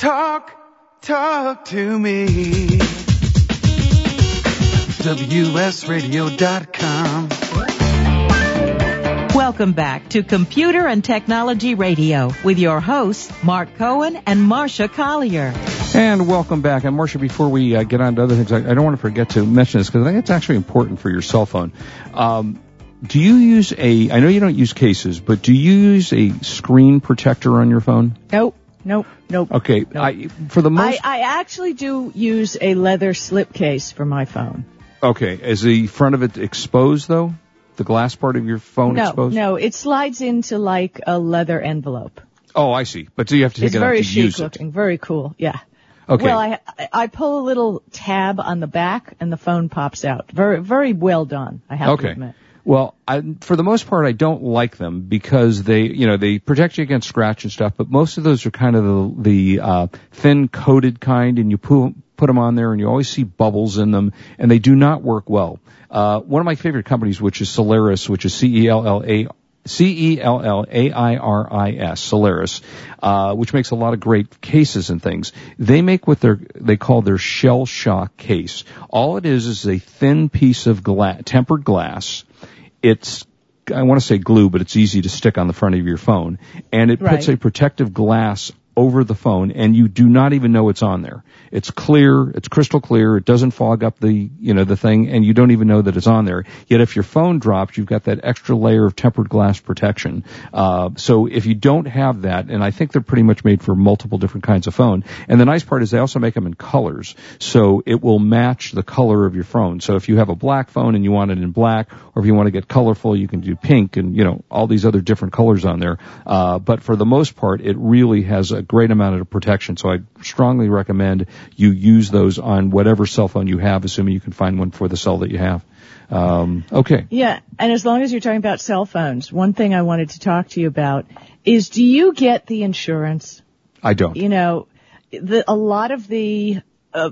Talk, talk to me. WSRadio.com. Welcome back to Computer and Technology Radio with your hosts, Mark Cohen and Marcia Collier. And welcome back. And Marcia, before we uh, get on to other things, I, I, don't want to forget to mention this because I think it's actually important for your cell phone. Um, do you use a, I know you don't use cases, but do you use a screen protector on your phone? Nope. Nope, nope. Okay, nope. I, for the most, I, I actually do use a leather slipcase for my phone. Okay, is the front of it exposed though? The glass part of your phone no, exposed? No, it slides into like a leather envelope. Oh, I see. But do you have to take it's it out to use looking, it? very cool. Yeah. Okay. Well, I I pull a little tab on the back and the phone pops out. Very very well done. I have okay. to admit. Well, I, for the most part, I don't like them because they, you know, they protect you against scratch and stuff. But most of those are kind of the, the uh, thin coated kind, and you put put them on there, and you always see bubbles in them, and they do not work well. Uh, one of my favorite companies, which is Cellairis, which is C E L L A C-E-L-L-A-I-R-I-S, Cellairis, uh, which makes a lot of great cases and things. They make what they they call their shell shock case. All it is is a thin piece of glass, tempered glass. It's I want to say glue, but it's easy to stick on the front of your phone. And it puts a protective glass over the phone and you do not even know it's on there. It's clear, it's crystal clear, it doesn't fog up the, you know, the thing and you don't even know that it's on there. Yet if your phone drops, you've got that extra layer of tempered glass protection. Uh, so if you don't have that, and I think they're pretty much made for multiple different kinds of phone. And the nice part is they also make them in colors. So it will match the color of your phone. So if you have a black phone and you want it in black, or if you want to get colorful, you can do pink and, you know, all these other different colors on there. Uh, but for the most part, it really has a great amount of protection. So I strongly recommend you use those on whatever cell phone you have, assuming you can find one for the cell that you have. Um, okay. Yeah, and as long as you're talking about cell phones, one thing I wanted to talk to you about is do you get the insurance? I don't. You know, the, a lot of the uh,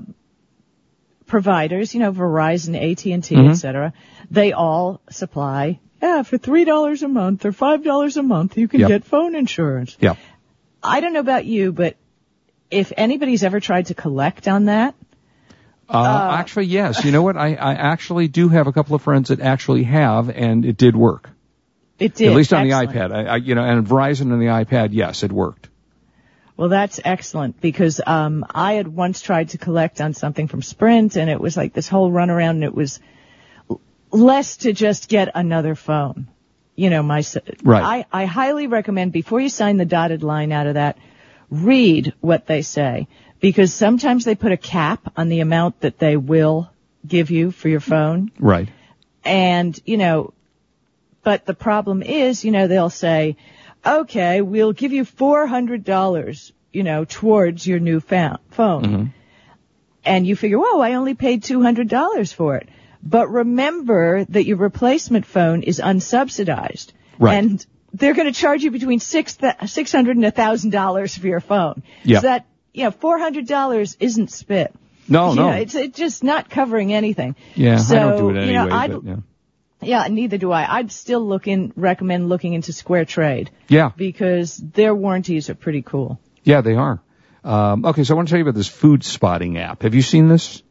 providers, you know, Verizon, AT&T, Mhm. et cetera, they all supply, yeah, for $3 a month or $5 a month, you can Yep. get phone insurance. Yeah. I don't know about you, but if anybody's ever tried to collect on that, Uh, actually, yes. You know what? I, I actually do have a couple of friends that actually have, and it did work. it did. At least on Excellent. the iPad. I, I, you know, and Verizon and the iPad, yes, it worked. Well, that's excellent because um, I had once tried to collect on something from Sprint, and it was like this whole runaround, and it was less to just get another phone. You know, my s- Right. I, I highly recommend before you sign the dotted line out of that, read what they say because sometimes they put a cap on the amount that they will give you for your phone. Right. And, you know, but the problem is, you know, they'll say, okay, we'll give you $400, you know, towards your new fa- phone. Mm-hmm. And you figure, whoa, I only paid $200 for it. But remember that your replacement phone is unsubsidized. Right. And they're going to charge you between six th- 600 and a $1,000 for your phone. Yeah. So that, you know, $400 isn't spit. No, You no. know, it's, it's just not covering anything. yeah, so, I don't do it anyway. you know, I'd, but, yeah. yeah, neither do I. I'd still look in, recommend looking into Square Trade yeah, because their warranties are pretty cool. yeah, they are. Um, okay, so I want to tell you about this food spotting app. Have you seen this?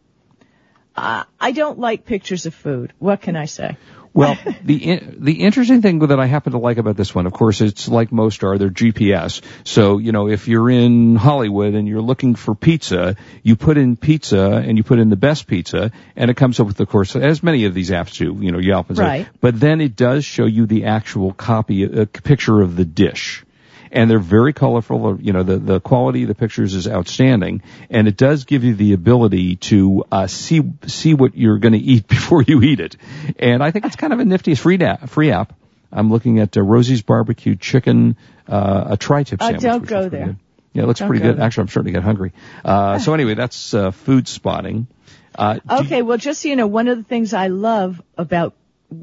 Uh, I don't like pictures of food. What can I say? Well, the in, the interesting thing that I happen to like about this one, of course, it's like most are, they're GPS. So, you know, if you're in Hollywood and you're looking for pizza, you put in pizza and you put in the best pizza, and it comes up with, of course, as many of these apps do, you know, Yelp and. Right. But then it does show you the actual copy, a picture of the dish. And they're very colorful. You know, the, the quality of the pictures is outstanding. And it does give you the ability to, uh, see, see what you're going to eat before you eat it. And I think it's kind of a nifty free, app. free app. I'm looking at uh, Rosie's barbecue chicken, uh, a tri-tip Uh, sandwich. don't go there. good. Yeah, it looks Don't pretty go good. there. Actually, I'm starting to get hungry. Uh, so anyway, that's, uh, food spotting. Uh, Okay, well, just so you know, one of the things I love about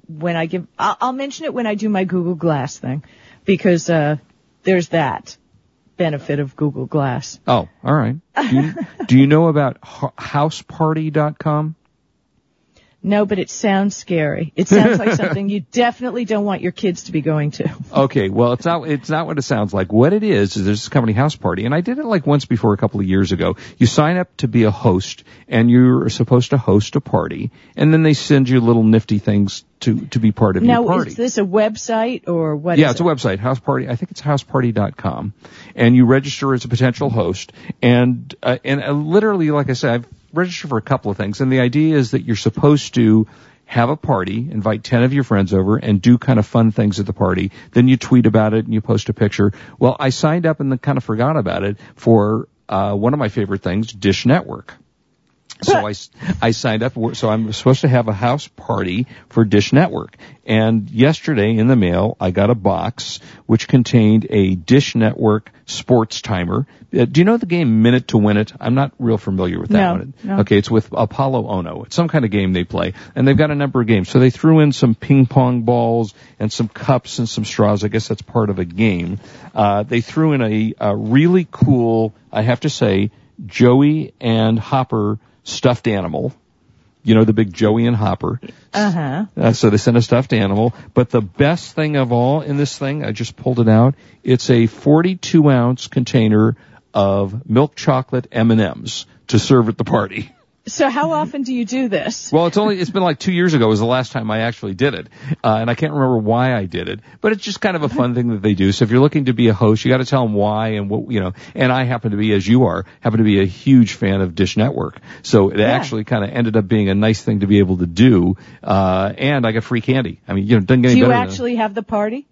when I give, I'll, I'll mention it when I do my Google Glass thing because, uh, there's that benefit of Google Glass. Oh, all right. Do you, do you know about houseparty.com? No, but it sounds scary. It sounds like something you definitely don't want your kids to be going to. Okay, well, it's not it's not what it sounds like. What it is is there's this company house party, and I did it like once before a couple of years ago. You sign up to be a host, and you're supposed to host a party, and then they send you little nifty things to to be part of now, your party. Now, is this a website or what? yeah, it's a website, house party. I think it's houseparty.com, and you register as a potential host. And uh, and uh, literally, like I said, I've registered for a couple of things, and the idea is that you're supposed to have a party, invite 10 of your friends over, and do kind of fun things at the party. Then you tweet about it and you post a picture. Well, I signed up and then kind of forgot about it for uh, one of my favorite things, Dish Network. So I, I signed up. So I'm supposed to have a house party for Dish Network. And yesterday in the mail, I got a box which contained a Dish Network sports timer. Uh, do you know the game Minute to Win It? I'm not real familiar with that No, one. no. Okay, it's with Apolo Ohno. It's some kind of game they play. And they've got a number of games. So they threw in some ping pong balls and some cups and some straws. I guess that's part of a game. Uh, they threw in a, a really cool, I have to say, Joey and Hopper stuffed animal. You know, the big Joey and Hopper. Uh-huh. Uh, so they sent a stuffed animal. But the best thing of all in this thing, I just pulled it out. It's a 42 ounce container of milk chocolate M&Ms to serve at the party. So how often do you do this? Well, it's only, it's been like two years ago was the last time I actually did it. Uh, and I can't remember why I did it, but it's just kind of a fun thing that they do. So if you're looking to be a host, you got to tell them why and what, you know, and I happen to be, as you are, happen to be a huge fan of Dish Network. So it actually kind of ended up being a nice thing to be able to do. Uh, and I got free candy. I mean, you know, doesn't get Do any you better than- actually have the party?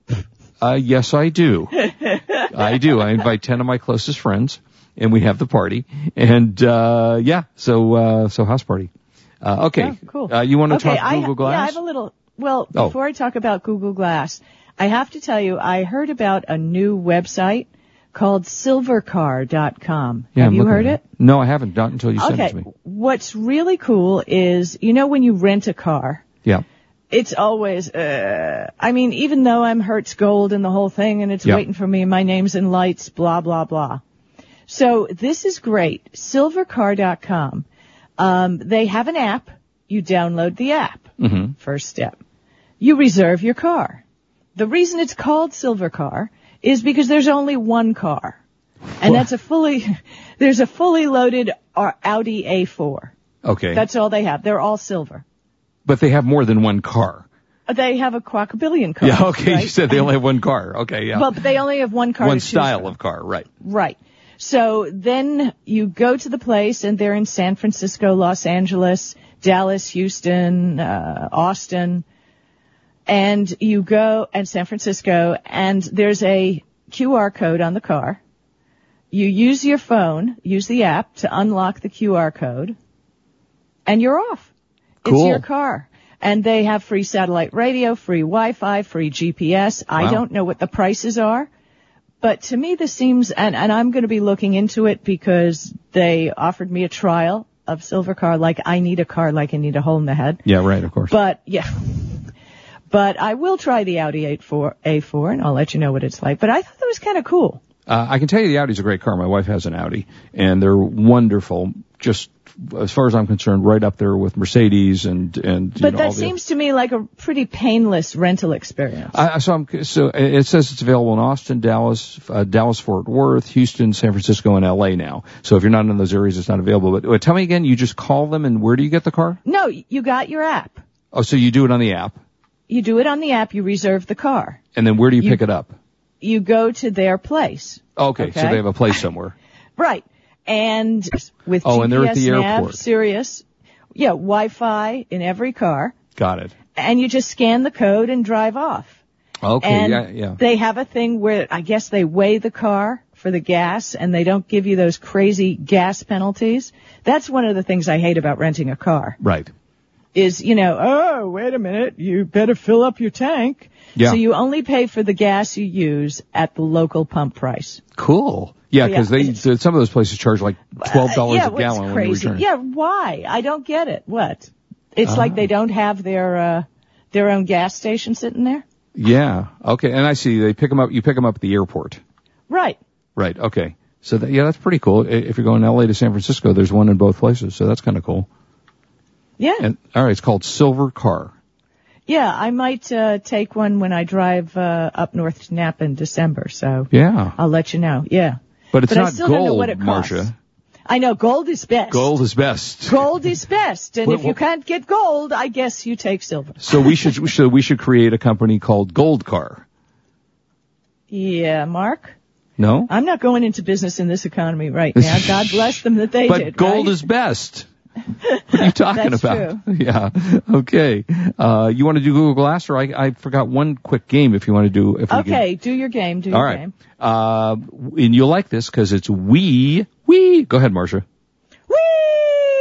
uh, yes, I do. I do. I invite 10 of my closest friends and we have the party. And, uh, yeah, so, uh, so house party. Uh, okay. Oh, cool. Uh, you want to okay, talk I, Google Glass? Yeah, I have a little. Well, Oh. before I talk about Google Glass, I have to tell you, I heard about a new website called silvercar.com. Yeah, have I'm you heard it? No, I haven't. Not until you sent it to me. What's really cool is, you know, when you rent a car, Yeah. it's always, uh, I mean, even though I'm Hertz Gold and the whole thing and it's Yeah. waiting for me and my name's in lights, blah, blah, blah. So this is great. Silvercar.com. Um, they have an app. You download the app. hmm First step. You reserve your car. The reason it's called Silver Car is because there's only one car. And that's a fully, there's a fully loaded uh, Audi A4. Okay. That's all they have. They're all silver. but they have more than one car. They have a quadrillion car. Yeah. Okay. You said they only have one car. Okay. Yeah. Well, but they only have one car. one style from. of car. Right. Right. So then you go to the place and they're in San Francisco, Los Angeles, Dallas, Houston, uh, Austin, and you go and San Francisco and there's a QR code on the car. You use your phone, use the app to unlock the QR code and you're off. It's your car. And they have free satellite radio, free Wi-Fi, free GPS. I don't know what the prices are. But to me, this seems, and, and I'm going to be looking into it because they offered me a trial of Silver Car, like I need a car, like I need a hole in the head. Yeah. Right. Of course. But yeah, but I will try the Audi A4, A4, and I'll let you know what it's like. But I thought that was kind of cool. Uh, I can tell you the Audi's a great car. My wife has an Audi, and they're wonderful. Just as far as I'm concerned, right up there with Mercedes and and. you But know, that seems to me like a pretty painless rental experience. I, so I'm so it says it's available in Austin, Dallas, uh, Dallas, Fort Worth, Houston, San Francisco, and L.A. now. So if you're not in those areas, it's not available. But, but tell me again, you just call them, and where do you get the car? no, you got your app. Oh, so you do it on the app, You do it on the app. You reserve the car. and then where do you, You- pick it up? You go to their place. Okay, so they have a place somewhere. Right. And with Oh, GPS and they're at the nav, airport. Sirius, yeah, Wi-Fi in every car, Got it. and you just scan the code and drive off. Okay, and yeah, yeah. they have a thing where I guess they weigh the car for the gas and they don't give you those crazy gas penalties. That's one of the things I hate about renting a car Right. is, you know, oh, wait a minute, you better fill up your tank. Yeah. So you only pay for the gas you use at the local pump price. Cool. Yeah, because Yeah, they some of those places charge like twelve dollars yeah, a gallon when you crazy. return. Yeah, why? I don't get it. What? It's like Ah. they don't have their uh their own gas station sitting there. Yeah. Okay. And I see they pick them up. You pick them up at the airport. Right. Right. Okay. So that, yeah, that's pretty cool. If you're going LA to San Francisco, there's one in both places. So that's kind of cool. Yeah. And all right, it's called Silver Car. Yeah, I might uh, take one when I drive uh, up north to Napa in December. So Yeah, I'll let you know. Yeah. But it's But I not still don't know gold, what it costs. Marcia. I know gold is best. Gold is best. Gold is best, and Well, if you can't get gold, I guess you take silver. So we should we should we should create a company called Gold Car. Yeah, Mark. No, I'm not going into business in this economy right now. God bless them that they but did. gold right? is best. What are you talking That's about? Yeah. Okay. Uh, you want to do Google Glass, or I, I forgot one quick game. If you want to do, if Okay, do your game. Do All your right. game. Uh, and you'll like this because it's we we. Go ahead, Marcia.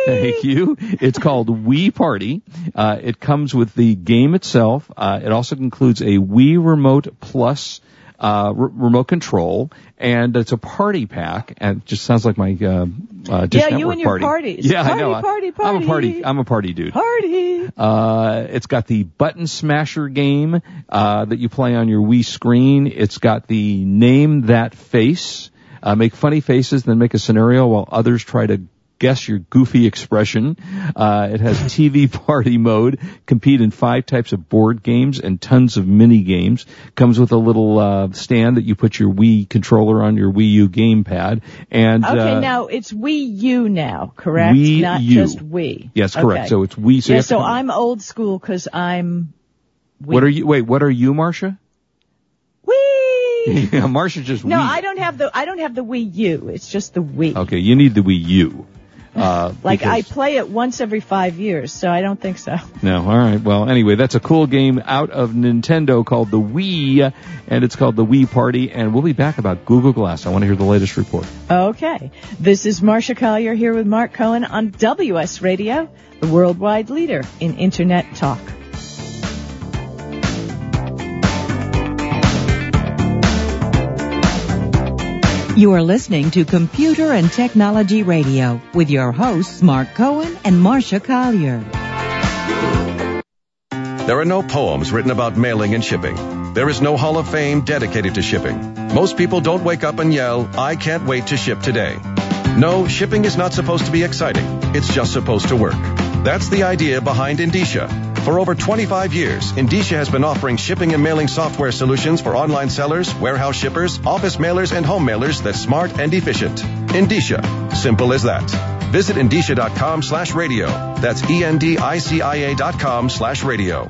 Thank you. It's called Wii Party. Uh, it comes with the game itself. Uh, it also includes a Wii Remote Plus uh, re- remote control, and it's a party pack. And it just sounds like my uh, uh, Dish Yeah, you Network and your party. parties. Yeah, I know. I- party, I'm a party. party. I'm a party dude. Party. Uh, it's got the button smasher game uh, that you play on your Wii screen. It's got the name that face, uh, make funny faces, then make a scenario while others try to guess your goofy expression. Uh, it has TV party mode, compete in five types of board games and tons of mini games. Comes with a little uh, stand that you put your Wii controller on your Wii U gamepad. And Okay, uh, now it's Wii U now, correct? Wii Not U. just Wii. yes, correct. Okay. So it's Wii. So yeah, so I'm old school because I'm. Wii. What are you? Wait, what are you, Marcia? Wii. yeah, Marcia just No, Wii. I don't have the I don't have the Wii U. It's just the Wii. Okay, you need the Wii U. Uh, Like I play it once every five years, so I don't think so. no, all right. Well, anyway, that's a cool game out of Nintendo called the Wii, and it's called the Wii Party. And we'll be back about Google Glass. I want to hear the latest report. Okay. This is Marcia Collier here with Mark Cohen on WS Radio, the worldwide leader in Internet talk. You are listening to Computer and Technology Radio with your hosts Mark Cohen and Marcia Collier. There are no poems written about mailing and shipping. There is no Hall of Fame dedicated to shipping. Most people don't wake up and yell, I can't wait to ship today. No, shipping is not supposed to be exciting. It's just supposed to work. That's the idea behind Endicia. For over 25 years, Endicia has been offering shipping and mailing software solutions for online sellers, warehouse shippers, office mailers, and home mailers that's smart and efficient. Endicia. Simple as that. Visit Endicia.com slash radio. That's E-N-D-I-C-I-A dot com slash radio.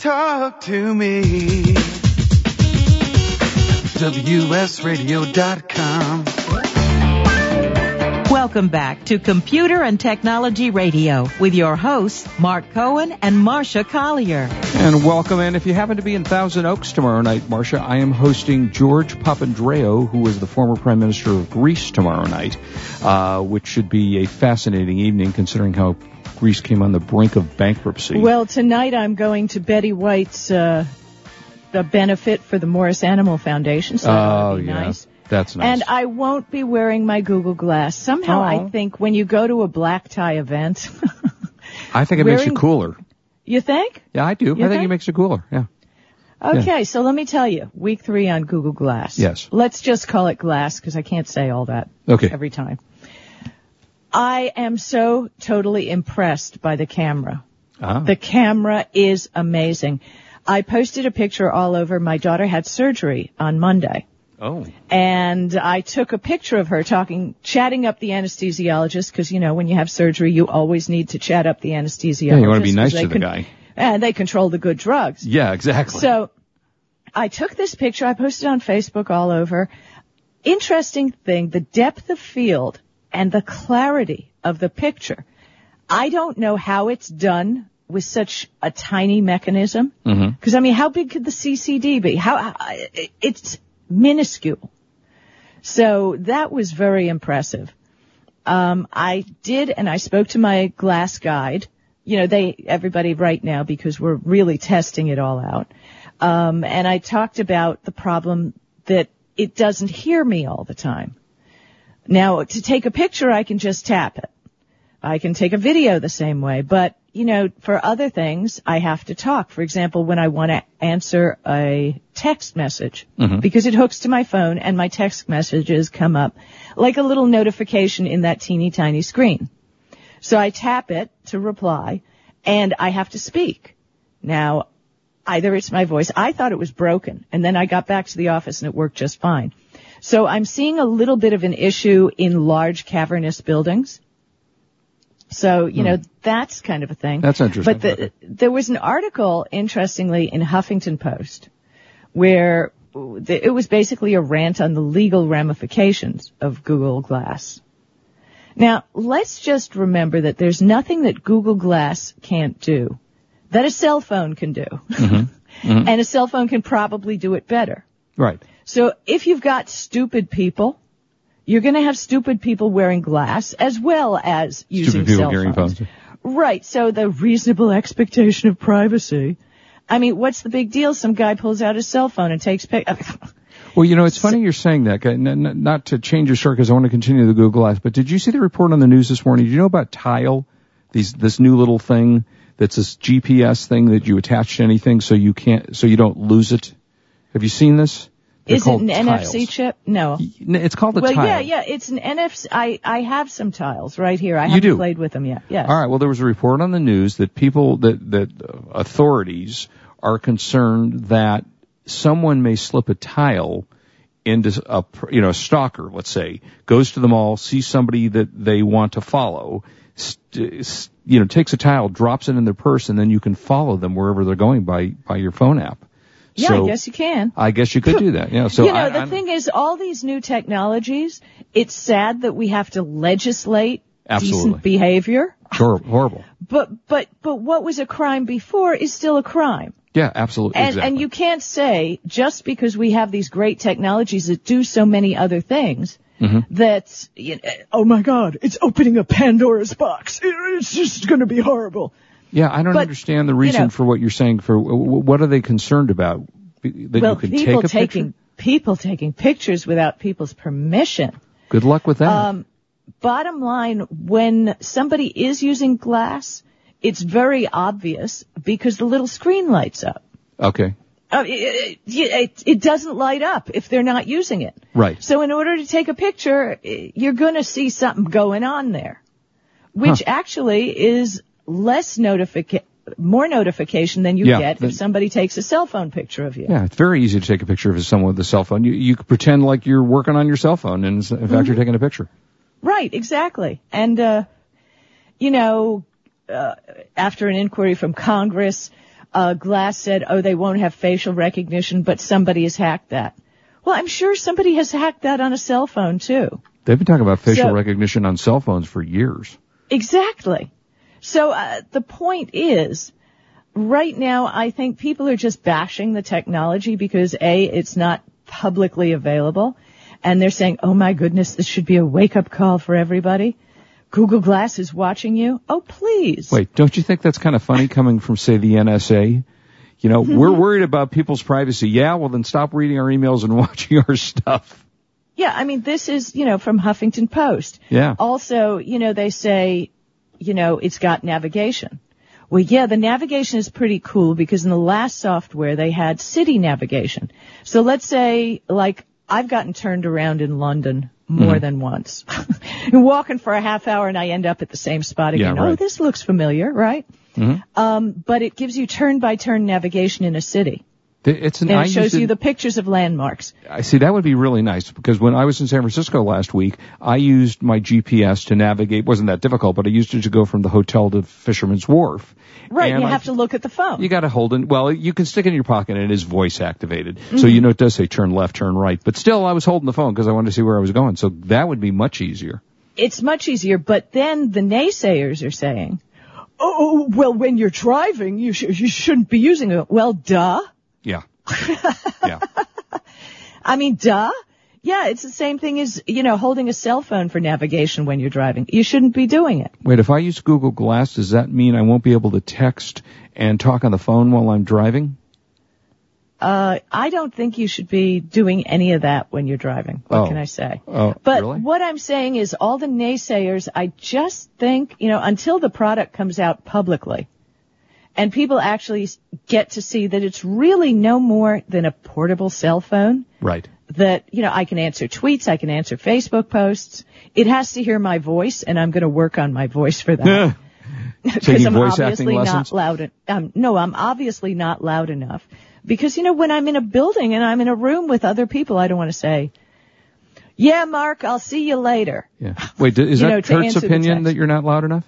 talk to me. WSRadio.com. Welcome back to Computer and Technology Radio with your hosts, Mark Cohen and Marcia Collier. And welcome. And if you happen to be in Thousand Oaks tomorrow night, Marcia, I am hosting George Papandreou, who was the former Prime Minister of Greece tomorrow night, uh, which should be a fascinating evening considering how Greece came on the brink of bankruptcy. Well, tonight I'm going to Betty White's uh, the benefit for the Morris Animal Foundation, so oh, that'll be yeah. nice. That's nice. And I won't be wearing my Google Glass. Somehow Oh. I think when you go to a black tie event, I think it makes you cooler. you think? Yeah, I do. You I think think? it makes you cooler. Yeah. Okay, so let me tell you, week three on Google Glass. Yes. Let's just call it Glass because I can't say all that Okay. every time. I am so totally impressed by the camera. Ah. The camera is amazing. I posted a picture all over. My daughter had surgery on Monday. Oh. And I took a picture of her talking, chatting up the anesthesiologist because, you know, when you have surgery, you always need to chat up the anesthesiologist. Yeah, you want to be nice to the con- guy. And they control the good drugs. Yeah, exactly. So I took this picture. I posted on Facebook all over. Interesting thing, the depth of field and the clarity of the picture. I don't know how it's done with such a tiny mechanism. Mm-hmm. Because I mean, how big could the CCD be? How it's minuscule. So that was very impressive. Um, I did, and I spoke to my glass guide. You know, they everybody right now because we're really testing it all out. Um, and I talked about the problem that it doesn't hear me all the time. Now, to take a picture, I can just tap it. I can take a video the same way, but you know, for other things, I have to talk. For example, when I want to answer a text message, Mhm. because it hooks to my phone and my text messages come up like a little notification in that teeny tiny screen. So I tap it to reply and I have to speak. Now, either it's my voice. I thought it was broken and then I got back to the office and it worked just fine. So I'm seeing a little bit of an issue in large cavernous buildings. So, you know, that's kind of a thing. Hmm. That's interesting. But the, there was an article, interestingly, in Huffington Post where the, it was basically a rant on the legal ramifications of Google Glass. Now, let's just remember that there's nothing that Google Glass can't do that a cell phone can do. Mm-hmm. And a cell phone can probably do it better. right. So if you've got stupid people, you're going to have stupid people wearing glass as well as using cell phones. phones. Right. So the reasonable expectation of privacy. I mean, what's the big deal? Some guy pulls out his cell phone and takes pictures. Well, you know, it's funny you're saying that. Not to change your story because I want to continue the Google Glass, but did you see the report on the news this morning? Did you know about Tile? These this new little thing that's this GPS thing that you attach to anything so you can't so you don't lose it. Have you seen this? Is it an tiles. NFC chip? No. It's called a tile. Well, tile. yeah, yeah. It's an NFC. I, I have some tiles right here. I You haven't do? played with them yet. Yes. All right. Well, there was a report on the news that people that that authorities are concerned that someone may slip a tile into a you know a stalker, let's say, goes to the mall, sees somebody that they want to follow, st- you know, takes a tile, drops it in their purse, and then you can follow them wherever they're going by by your phone app. Yeah, so I guess you can. I guess you could do that. Yeah. So you know, I, the I'm- thing is, all these new technologies, it's sad that we have to legislate Absolutely. decent behavior. hor- horrible. But, but, but what was a crime before is still a crime. Yeah, absolutely. And, exactly. and you can't say, just because we have these great technologies that do so many other things, Mm-hmm. that, you know, oh my god, it's opening a Pandora's box. It's just gonna be horrible. Yeah, I don't But, understand the you reason know- for what you're saying. For what are they concerned about? That well, you can people take a taking, picture. people taking pictures without people's permission. Good luck with that. Um, bottom line, when somebody is using glass, it's very obvious because the little screen lights up. Okay. Uh, it, it, it doesn't light up if they're not using it. Right. So in order to take a picture, eh, you're going to see something going on there, which Huh. actually is less notification, more notification than you Yeah, get if somebody takes a cell phone picture of you. Yeah, it's very easy to take a picture of someone with a cell phone. You you pretend like you're working on your cell phone, and in fact Mm-hmm. you're taking a picture. Right, exactly. And, uh, you know, uh, after an inquiry from Congress, uh, Glass said, oh, they won't have facial recognition, but somebody has hacked that. Well, I'm sure somebody has hacked that on a cell phone too. They've been talking about facial So- recognition on cell phones for years. Exactly. So uh, the point is, right now, I think people are just bashing the technology because a, it's not publicly available, and they're saying, "Oh my goodness, this should be a wake-up call for everybody." Google Glass is watching you. Oh please. Wait, don't you think that's kind of funny coming from, say, the NSA? You know, Mm-hmm. we're worried about people's privacy. Yeah, well then stop reading our emails and watching our stuff. Yeah, I mean, this is, you know, from Huffington Post. Yeah. Also, you know, they say, you know, it's got navigation. Well, yeah, the navigation is pretty cool because in the last software they had city navigation. So let's say, like, I've gotten turned around in London more Mhm. than once. Walking for a half hour and I end up at the same spot Yeah, again. Oh, this looks familiar, right? Mhm. Um, but it gives you turn by turn navigation in a city. It's an, And I it shows used you it- the pictures of landmarks. I see that would be really nice because when I was in San Francisco last week, I used my GPS to navigate. wasn't that difficult, but I used it to go from the hotel to Fisherman's Wharf. Right, And you I- have to look at the phone. You got to hold it. Well, you can stick it in your pocket and it is voice activated, so Mhm. you know it does say turn left, turn right. But still, I was holding the phone because I wanted to see where I was going. So that would be much easier. it's much easier, but then the naysayers are saying, oh, well, when you're driving, you, sh- you shouldn't be using it. Well, duh. Yeah. Yeah. I mean, duh. Yeah, it's the same thing as, you know, holding a cell phone for navigation when you're driving. You shouldn't be doing it. Wait, if I use Google Glass, does that mean I won't be able to text and talk on the phone while I'm driving? Uh, I don't think you should be doing any of that when you're driving. What Oh. can I say? Oh, But really? what I'm saying is all the naysayers, I just think, you know, until the product comes out publicly and people actually get to see that it's really no more than a portable cell phone Right. that, you know, I can answer tweets, I can answer Facebook posts. It has to hear my voice and I'm going to work on my voice for that. Because I'm obviously not loud. en- Um, no, I'm obviously not loud enough. Because you know, when I'm in a building and I'm in a room with other people, I don't want to say, "Yeah, Mark, I'll see you later." Yeah. Wait, is that know, Kurt's opinion that you're not loud enough?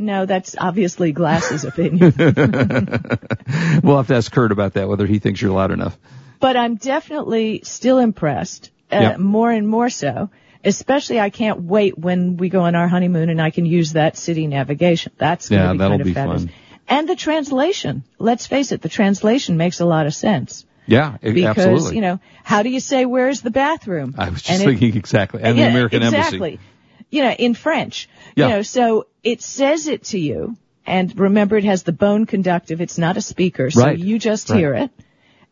No, that's obviously Glass's opinion. we'll have to ask Kurt about that, whether he thinks you're loud enough. but I'm definitely still impressed, uh, Yeah. more and more so. Especially, I can't wait when we go on our honeymoon and I can use that city navigation. That's going to Yeah, be that'll kind of be fabulous. fun. And the translation. Let's face it, the translation makes a lot of sense. Yeah, e- because absolutely. you know how do you say where's the bathroom? I was just And it- thinking exactly. And yeah, the American exactly. Embassy. You know, in French. Yeah. You know, so it says it to you, and remember it has the bone conductive. It's not a speaker, so Right. you just Right. hear it,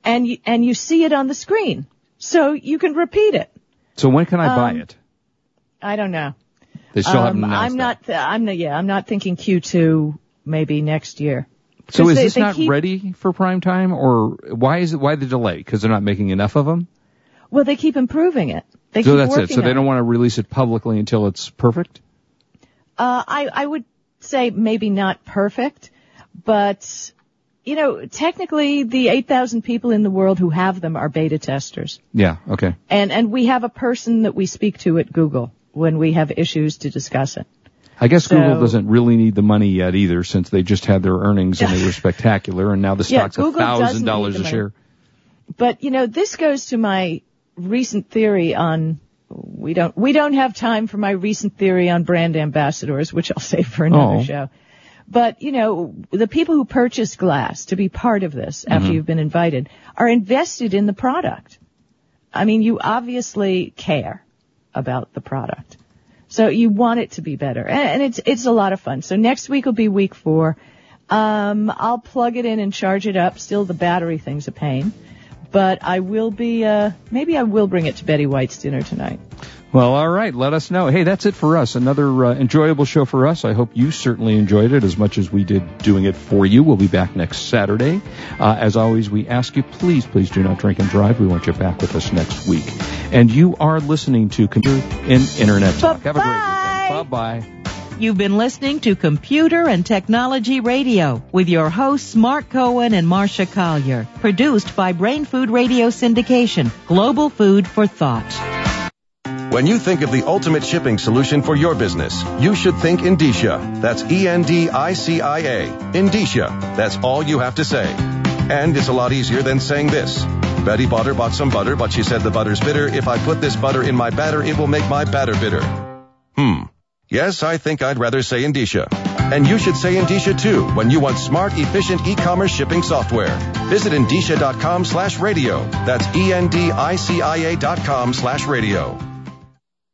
and you, and you see it on the screen, so you can repeat it. So when can I buy Um, it? I don't know. They still haven't Um, announced I'm not. Th- I'm not. Yeah, I'm not thinking Q2. Maybe next year. So is they- this they not keep- ready for prime time, or why is it why the delay? Because they're not making enough of them. Well, they keep improving it. They so that's it. So they don't want to release it publicly until it's perfect. Uh, I, I would say maybe not perfect, but, you know, technically the 8,000 people in the world who have them are beta testers. Yeah. Okay. And, and we have a person that we speak to at Google when we have issues to discuss it. I guess So- Google doesn't really need the money yet either, since they just had their earnings and they were spectacular, and now the stock's a Google doesn't thousand need dollars the a money. share. But, you know, this goes to my recent theory on, we don't, we don't have time for my recent theory on brand ambassadors, which I'll save for another Oh. show. But, you know, the people who purchase glass to be part of this after Mhm. you've been invited are invested in the product. I mean, you obviously care about the product. So you want it to be better. And, and it's, it's a lot of fun. So next week will be week four. Um, I'll plug it in and charge it up. Still the battery thing's a pain. But I will be, uh, maybe I will bring it to Betty White's dinner tonight. Well, all right. Let us know. Hey, that's it for us. Another uh, enjoyable show for us. I hope you certainly enjoyed it as much as we did doing it for you. We'll be back next Saturday. Uh, as always, we ask you, please, please do not drink and drive. We want you back with us next week. And you are listening to Computer and Internet Talk. Have a great weekend. Bye bye. You've been listening to Computer and Technology Radio with your hosts Mark Cohen and Marcia Collier. Produced by Brain Food Radio Syndication. Global food for thought. When you think of the ultimate shipping solution for your business, you should think Endicia. That's E-N-D-I-C-I-A. Endicia. That's all you have to say. And it's a lot easier than saying this. Betty Butter bought some butter, but she said the butter's bitter. If I put this butter in my batter, it will make my batter bitter. Hmm. Yes, I think I'd rather say Endicia. And you should say Endicia too when you want smart, efficient e-commerce shipping software. Visit Endicia.com slash radio. That's E-N-D-I-C-I-A dot com slash radio.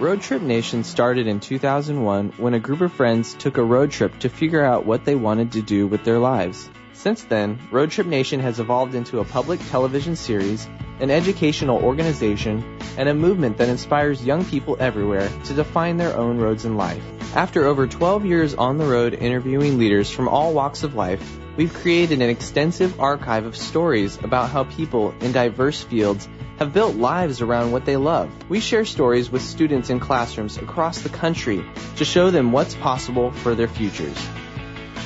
Road Trip Nation started in 2001 when a group of friends took a road trip to figure out what they wanted to do with their lives. Since then, Road Trip Nation has evolved into a public television series, an educational organization, and a movement that inspires young people everywhere to define their own roads in life. After over 12 years on the road interviewing leaders from all walks of life, we've created an extensive archive of stories about how people in diverse fields have built lives around what they love. We share stories with students in classrooms across the country to show them what's possible for their futures.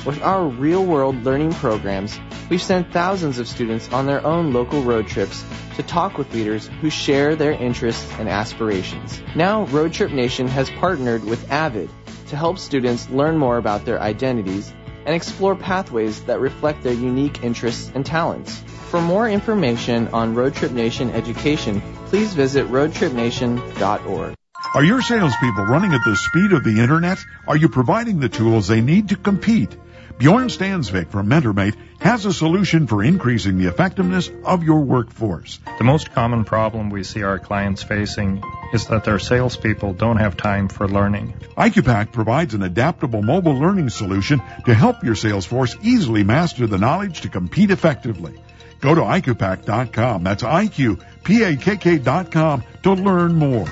With our real world learning programs, we've sent thousands of students on their own local road trips to talk with leaders who share their interests and aspirations. Now, Road Trip Nation has partnered with Avid to help students learn more about their identities and explore pathways that reflect their unique interests and talents. For more information on Road Trip Nation education, please visit roadtripnation.org. Are your salespeople running at the speed of the internet? Are you providing the tools they need to compete? Bjorn Stansvik from MentorMate has a solution for increasing the effectiveness of your workforce. The most common problem we see our clients facing is that their salespeople don't have time for learning. IQPAC provides an adaptable mobile learning solution to help your sales force easily master the knowledge to compete effectively. Go to IQPAC.com. That's IQPAKK.com to learn more.